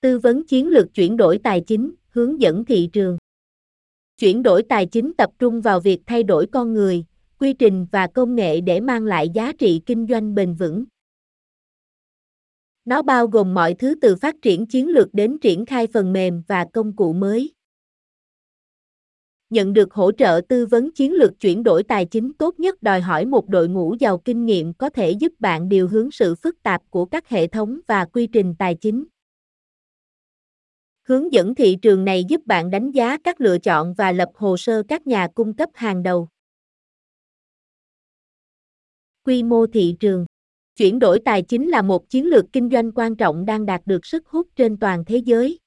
Tư vấn chiến lược chuyển đổi tài chính, hướng dẫn thị trường. Chuyển đổi tài chính tập trung vào việc thay đổi con người, quy trình và công nghệ để mang lại giá trị kinh doanh bền vững. Nó bao gồm mọi thứ từ phát triển chiến lược đến triển khai phần mềm và công cụ mới. Nhận được hỗ trợ tư vấn chiến lược chuyển đổi tài chính tốt nhất đòi hỏi một đội ngũ giàu kinh nghiệm có thể giúp bạn điều hướng sự phức tạp của các hệ thống và quy trình tài chính. Hướng dẫn thị trường này giúp bạn đánh giá các lựa chọn và lập hồ sơ các nhà cung cấp hàng đầu. Quy mô thị trường Chuyển đổi tài chính là một chiến lược kinh doanh quan trọng đang đạt được sức hút trên toàn thế giới.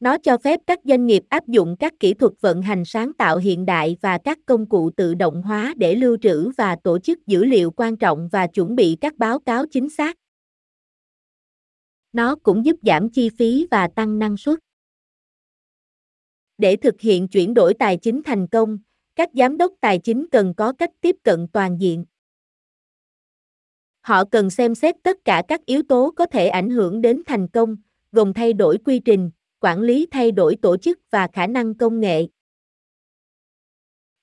Nó cho phép các doanh nghiệp áp dụng các kỹ thuật vận hành sáng tạo hiện đại và các công cụ tự động hóa để lưu trữ và tổ chức dữ liệu quan trọng và chuẩn bị các báo cáo chính xác. Nó cũng giúp giảm chi phí và tăng năng suất. Để thực hiện chuyển đổi tài chính thành công, các giám đốc tài chính cần có cách tiếp cận toàn diện. Họ cần xem xét tất cả các yếu tố có thể ảnh hưởng đến thành công, gồm thay đổi quy trình, quản lý thay đổi tổ chức và khả năng công nghệ.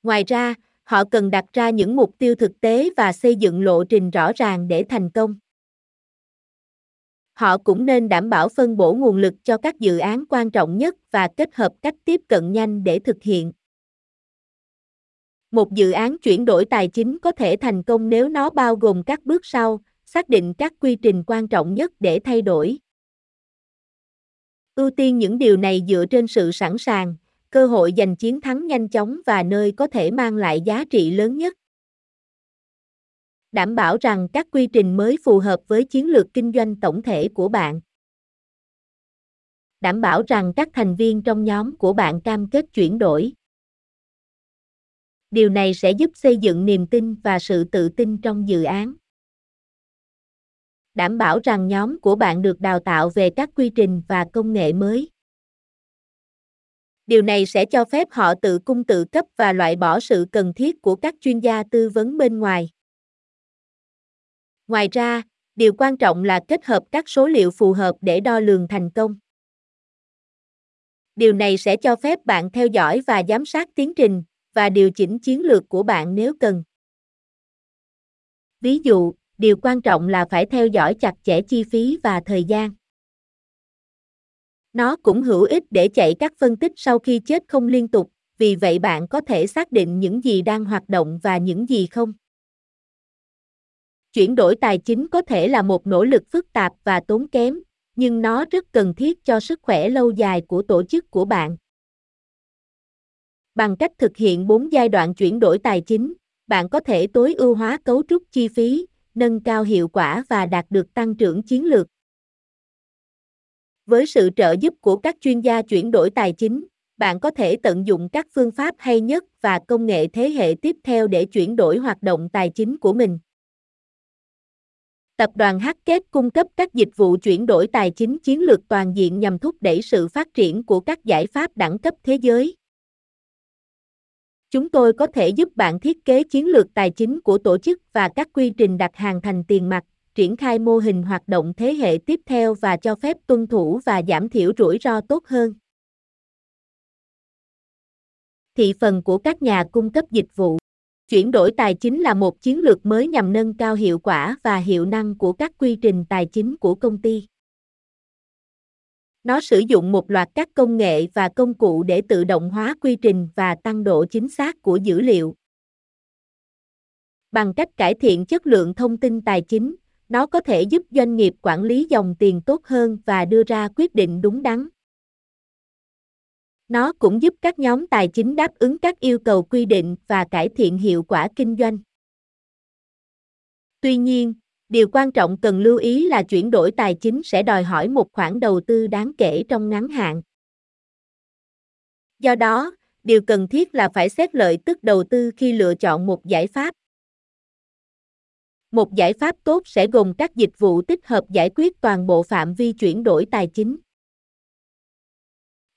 Ngoài ra, họ cần đặt ra những mục tiêu thực tế và xây dựng lộ trình rõ ràng để thành công. Họ cũng nên đảm bảo phân bổ nguồn lực cho các dự án quan trọng nhất và kết hợp cách tiếp cận nhanh để thực hiện. Một dự án chuyển đổi tài chính có thể thành công nếu nó bao gồm các bước sau, xác định các quy trình quan trọng nhất để thay đổi. Ưu tiên những điều này dựa trên sự sẵn sàng, cơ hội giành chiến thắng nhanh chóng và nơi có thể mang lại giá trị lớn nhất. Đảm bảo rằng các quy trình mới phù hợp với chiến lược kinh doanh tổng thể của bạn. Đảm bảo rằng các thành viên trong nhóm của bạn cam kết chuyển đổi. Điều này sẽ giúp xây dựng niềm tin và sự tự tin trong dự án đảm bảo rằng nhóm của bạn được đào tạo về các quy trình và công nghệ mới. Điều này sẽ cho phép họ tự cung tự cấp và loại bỏ sự cần thiết của các chuyên gia tư vấn bên ngoài. Ngoài ra, điều quan trọng là kết hợp các số liệu phù hợp để đo lường thành công. Điều này sẽ cho phép bạn theo dõi và giám sát tiến trình và điều chỉnh chiến lược của bạn nếu cần. Ví dụ, điều quan trọng là phải theo dõi chặt chẽ chi phí và thời gian. Nó cũng hữu ích để chạy các phân tích sau khi chết không liên tục, vì vậy bạn có thể xác định những gì đang hoạt động và những gì không. Chuyển đổi tài chính có thể là một nỗ lực phức tạp và tốn kém, nhưng nó rất cần thiết cho sức khỏe lâu dài của tổ chức của bạn. Bằng cách thực hiện 4 giai đoạn chuyển đổi tài chính, bạn có thể tối ưu hóa cấu trúc chi phí, nâng cao hiệu quả và đạt được tăng trưởng chiến lược. Với sự trợ giúp của các chuyên gia chuyển đổi tài chính, bạn có thể tận dụng các phương pháp hay nhất và công nghệ thế hệ tiếp theo để chuyển đổi hoạt động tài chính của mình. Tập đoàn Hackett cung cấp các dịch vụ chuyển đổi tài chính chiến lược toàn diện nhằm thúc đẩy sự phát triển của các giải pháp đẳng cấp thế giới. Chúng tôi có thể giúp bạn thiết kế chiến lược tài chính của tổ chức và các quy trình đặt hàng thành tiền mặt, triển khai mô hình hoạt động thế hệ tiếp theo và cho phép tuân thủ và giảm thiểu rủi ro tốt hơn. Thị phần của các nhà cung cấp dịch vụ Chuyển đổi tài chính là một chiến lược mới nhằm nâng cao hiệu quả và hiệu năng của các quy trình tài chính của công ty. Nó sử dụng một loạt các công nghệ và công cụ để tự động hóa quy trình và tăng độ chính xác của dữ liệu. Bằng cách cải thiện chất lượng thông tin tài chính, nó có thể giúp doanh nghiệp quản lý dòng tiền tốt hơn và đưa ra quyết định đúng đắn. Nó cũng giúp các nhóm tài chính đáp ứng các yêu cầu quy định và cải thiện hiệu quả kinh doanh. Tuy nhiên, điều quan trọng cần lưu ý là chuyển đổi tài chính sẽ đòi hỏi một khoản đầu tư đáng kể trong ngắn hạn. Do đó, điều cần thiết là phải xét lợi tức đầu tư khi lựa chọn một giải pháp. Một giải pháp tốt sẽ gồm các dịch vụ tích hợp giải quyết toàn bộ phạm vi chuyển đổi tài chính.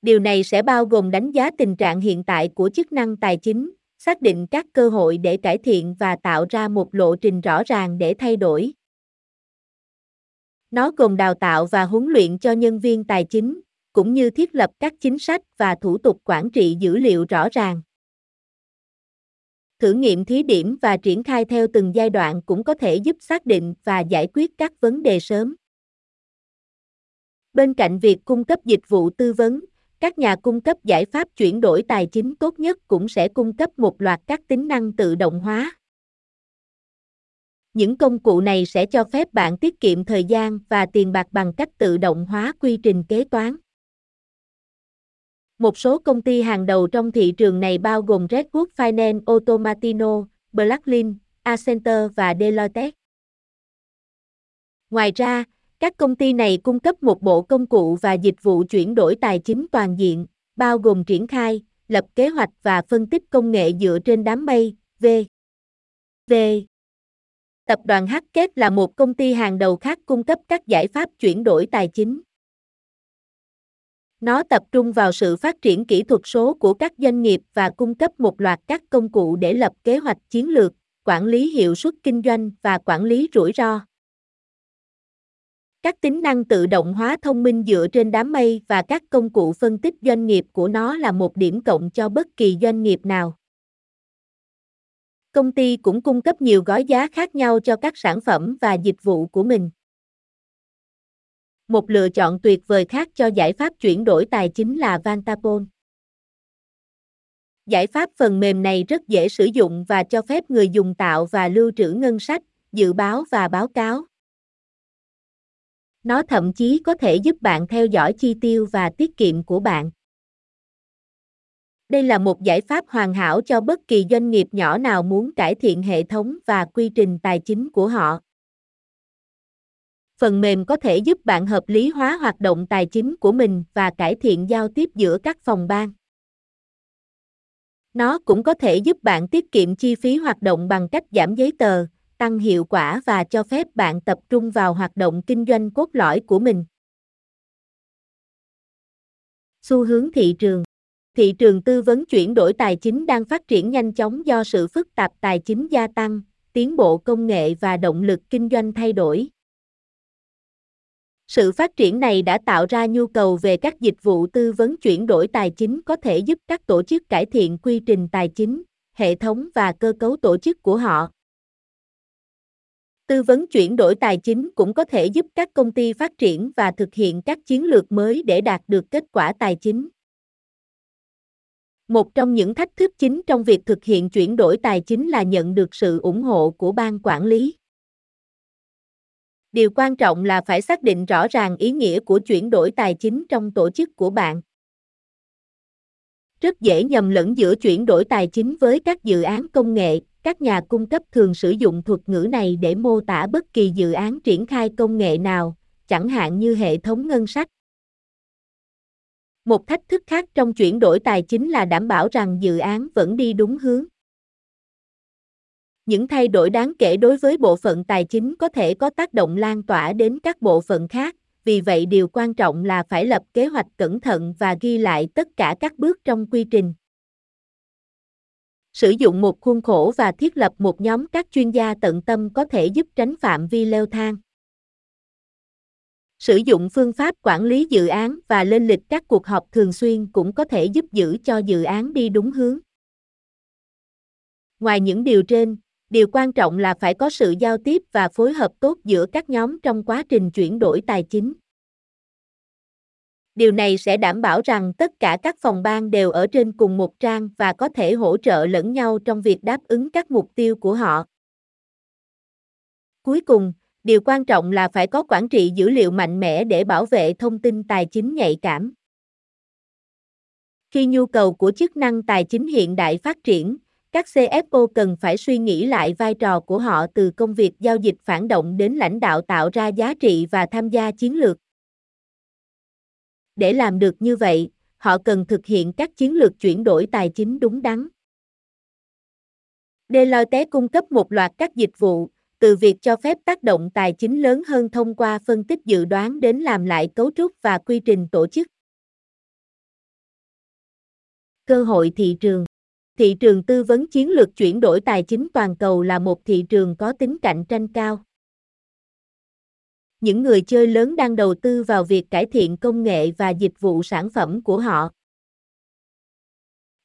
Điều này sẽ bao gồm đánh giá tình trạng hiện tại của chức năng tài chính, xác định các cơ hội để cải thiện và tạo ra một lộ trình rõ ràng để thay đổi. Nó gồm đào tạo và huấn luyện cho nhân viên tài chính, cũng như thiết lập các chính sách và thủ tục quản trị dữ liệu rõ ràng. Thử nghiệm thí điểm và triển khai theo từng giai đoạn cũng có thể giúp xác định và giải quyết các vấn đề sớm. Bên cạnh việc cung cấp dịch vụ tư vấn, các nhà cung cấp giải pháp chuyển đổi tài chính tốt nhất cũng sẽ cung cấp một loạt các tính năng tự động hóa. Những công cụ này sẽ cho phép bạn tiết kiệm thời gian và tiền bạc bằng cách tự động hóa quy trình kế toán. Một số công ty hàng đầu trong thị trường này bao gồm Redwood Finance Automatino, Blacklin, Accenture và Deloitte. Ngoài ra, các công ty này cung cấp một bộ công cụ và dịch vụ chuyển đổi tài chính toàn diện, bao gồm triển khai, lập kế hoạch và phân tích công nghệ dựa trên đám mây, V. V. Tập đoàn Hackett là một công ty hàng đầu khác cung cấp các giải pháp chuyển đổi tài chính. Nó tập trung vào sự phát triển kỹ thuật số của các doanh nghiệp và cung cấp một loạt các công cụ để lập kế hoạch chiến lược, quản lý hiệu suất kinh doanh và quản lý rủi ro. Các tính năng tự động hóa thông minh dựa trên đám mây và các công cụ phân tích doanh nghiệp của nó là một điểm cộng cho bất kỳ doanh nghiệp nào. Công ty cũng cung cấp nhiều gói giá khác nhau cho các sản phẩm và dịch vụ của mình. Một lựa chọn tuyệt vời khác cho giải pháp chuyển đổi tài chính là Vantapol. Giải pháp phần mềm này rất dễ sử dụng và cho phép người dùng tạo và lưu trữ ngân sách, dự báo và báo cáo. Nó thậm chí có thể giúp bạn theo dõi chi tiêu và tiết kiệm của bạn. Đây là một giải pháp hoàn hảo cho bất kỳ doanh nghiệp nhỏ nào muốn cải thiện hệ thống và quy trình tài chính của họ. Phần mềm có thể giúp bạn hợp lý hóa hoạt động tài chính của mình và cải thiện giao tiếp giữa các phòng ban. Nó cũng có thể giúp bạn tiết kiệm chi phí hoạt động bằng cách giảm giấy tờ, tăng hiệu quả và cho phép bạn tập trung vào hoạt động kinh doanh cốt lõi của mình. Xu hướng thị trường Thị trường tư vấn chuyển đổi tài chính đang phát triển nhanh chóng do sự phức tạp tài chính gia tăng, tiến bộ công nghệ và động lực kinh doanh thay đổi. Sự phát triển này đã tạo ra nhu cầu về các dịch vụ tư vấn chuyển đổi tài chính có thể giúp các tổ chức cải thiện quy trình tài chính, hệ thống và cơ cấu tổ chức của họ. Tư vấn chuyển đổi tài chính cũng có thể giúp các công ty phát triển và thực hiện các chiến lược mới để đạt được kết quả tài chính. Một trong những thách thức chính trong việc thực hiện chuyển đổi tài chính là nhận được sự ủng hộ của ban quản lý. Điều quan trọng là phải xác định rõ ràng ý nghĩa của chuyển đổi tài chính trong tổ chức của bạn. Rất dễ nhầm lẫn giữa chuyển đổi tài chính với các dự án công nghệ, các nhà cung cấp thường sử dụng thuật ngữ này để mô tả bất kỳ dự án triển khai công nghệ nào, chẳng hạn như hệ thống ngân sách. Một thách thức khác trong chuyển đổi tài chính là đảm bảo rằng dự án vẫn đi đúng hướng. Những thay đổi đáng kể đối với bộ phận tài chính có thể có tác động lan tỏa đến các bộ phận khác, vì vậy điều quan trọng là phải lập kế hoạch cẩn thận và ghi lại tất cả các bước trong quy trình. Sử dụng một khuôn khổ và thiết lập một nhóm các chuyên gia tận tâm có thể giúp tránh phạm vi leo thang. Sử dụng phương pháp quản lý dự án và lên lịch các cuộc họp thường xuyên cũng có thể giúp giữ cho dự án đi đúng hướng. Ngoài những điều trên, điều quan trọng là phải có sự giao tiếp và phối hợp tốt giữa các nhóm trong quá trình chuyển đổi tài chính. Điều này sẽ đảm bảo rằng tất cả các phòng ban đều ở trên cùng một trang và có thể hỗ trợ lẫn nhau trong việc đáp ứng các mục tiêu của họ. Cuối cùng, điều quan trọng là phải có quản trị dữ liệu mạnh mẽ để bảo vệ thông tin tài chính nhạy cảm. Khi nhu cầu của chức năng tài chính hiện đại phát triển, các CFO cần phải suy nghĩ lại vai trò của họ từ công việc giao dịch phản động đến lãnh đạo tạo ra giá trị và tham gia chiến lược. Để làm được như vậy, họ cần thực hiện các chiến lược chuyển đổi tài chính đúng đắn. Deloitte cung cấp một loạt các dịch vụ, từ việc cho phép tác động tài chính lớn hơn thông qua phân tích dự đoán đến làm lại cấu trúc và quy trình tổ chức. Cơ hội thị trường Thị trường tư vấn chiến lược chuyển đổi tài chính toàn cầu là một thị trường có tính cạnh tranh cao những người chơi lớn đang đầu tư vào việc cải thiện công nghệ và dịch vụ sản phẩm của họ.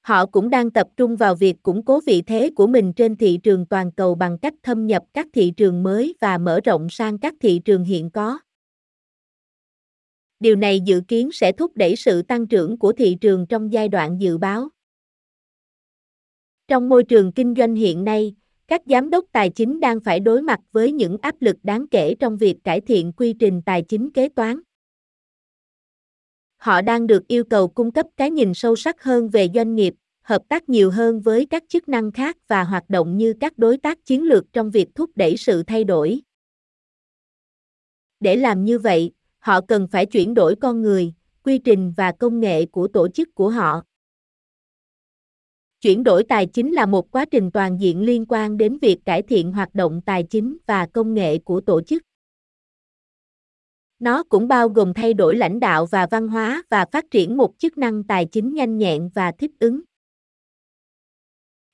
Họ cũng đang tập trung vào việc củng cố vị thế của mình trên thị trường toàn cầu bằng cách thâm nhập các thị trường mới và mở rộng sang các thị trường hiện có. Điều này dự kiến sẽ thúc đẩy sự tăng trưởng của thị trường trong giai đoạn dự báo. Trong môi trường kinh doanh hiện nay, các giám đốc tài chính đang phải đối mặt với những áp lực đáng kể trong việc cải thiện quy trình tài chính kế toán. Họ đang được yêu cầu cung cấp cái nhìn sâu sắc hơn về doanh nghiệp, hợp tác nhiều hơn với các chức năng khác và hoạt động như các đối tác chiến lược trong việc thúc đẩy sự thay đổi. Để làm như vậy, họ cần phải chuyển đổi con người, quy trình và công nghệ của tổ chức của họ. Chuyển đổi tài chính là một quá trình toàn diện liên quan đến việc cải thiện hoạt động tài chính và công nghệ của tổ chức. Nó cũng bao gồm thay đổi lãnh đạo và văn hóa và phát triển một chức năng tài chính nhanh nhẹn và thích ứng.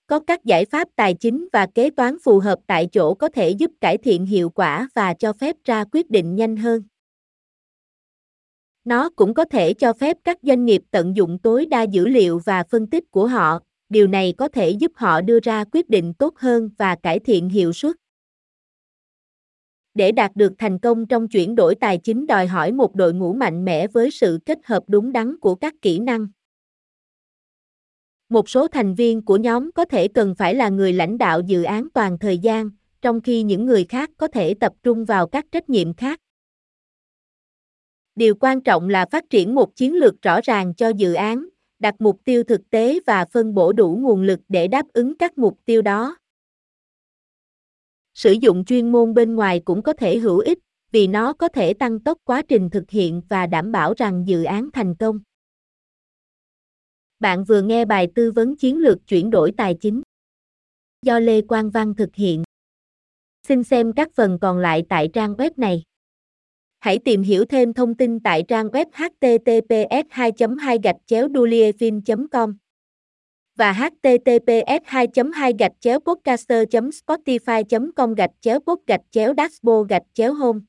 Có các giải pháp tài chính và kế toán phù hợp tại chỗ có thể giúp cải thiện hiệu quả và cho phép ra quyết định nhanh hơn. Nó cũng có thể cho phép các doanh nghiệp tận dụng tối đa dữ liệu và phân tích của họ, điều này có thể giúp họ đưa ra quyết định tốt hơn và cải thiện hiệu suất. Để đạt được thành công trong chuyển đổi tài chính đòi hỏi một đội ngũ mạnh mẽ với sự kết hợp đúng đắn của các kỹ năng. Một số thành viên của nhóm có thể cần phải là người lãnh đạo dự án toàn thời gian, trong khi những người khác có thể tập trung vào các trách nhiệm khác. Điều quan trọng là phát triển một chiến lược rõ ràng cho dự án, đặt mục tiêu thực tế và phân bổ đủ nguồn lực để đáp ứng các mục tiêu đó. Sử dụng chuyên môn bên ngoài cũng có thể hữu ích, vì nó có thể tăng tốc quá trình thực hiện và đảm bảo rằng dự án thành công. Bạn vừa nghe bài tư vấn chiến lược chuyển đổi tài chính do Lê Quang Văn thực hiện. Xin xem các phần còn lại tại trang web này. Hãy tìm hiểu thêm thông tin tại trang web https 2 2 gạch chéo com và https 2 2 gạch chéo podcaster spotify com gạch chéo pod gạch chéo dashboard gạch chéo home.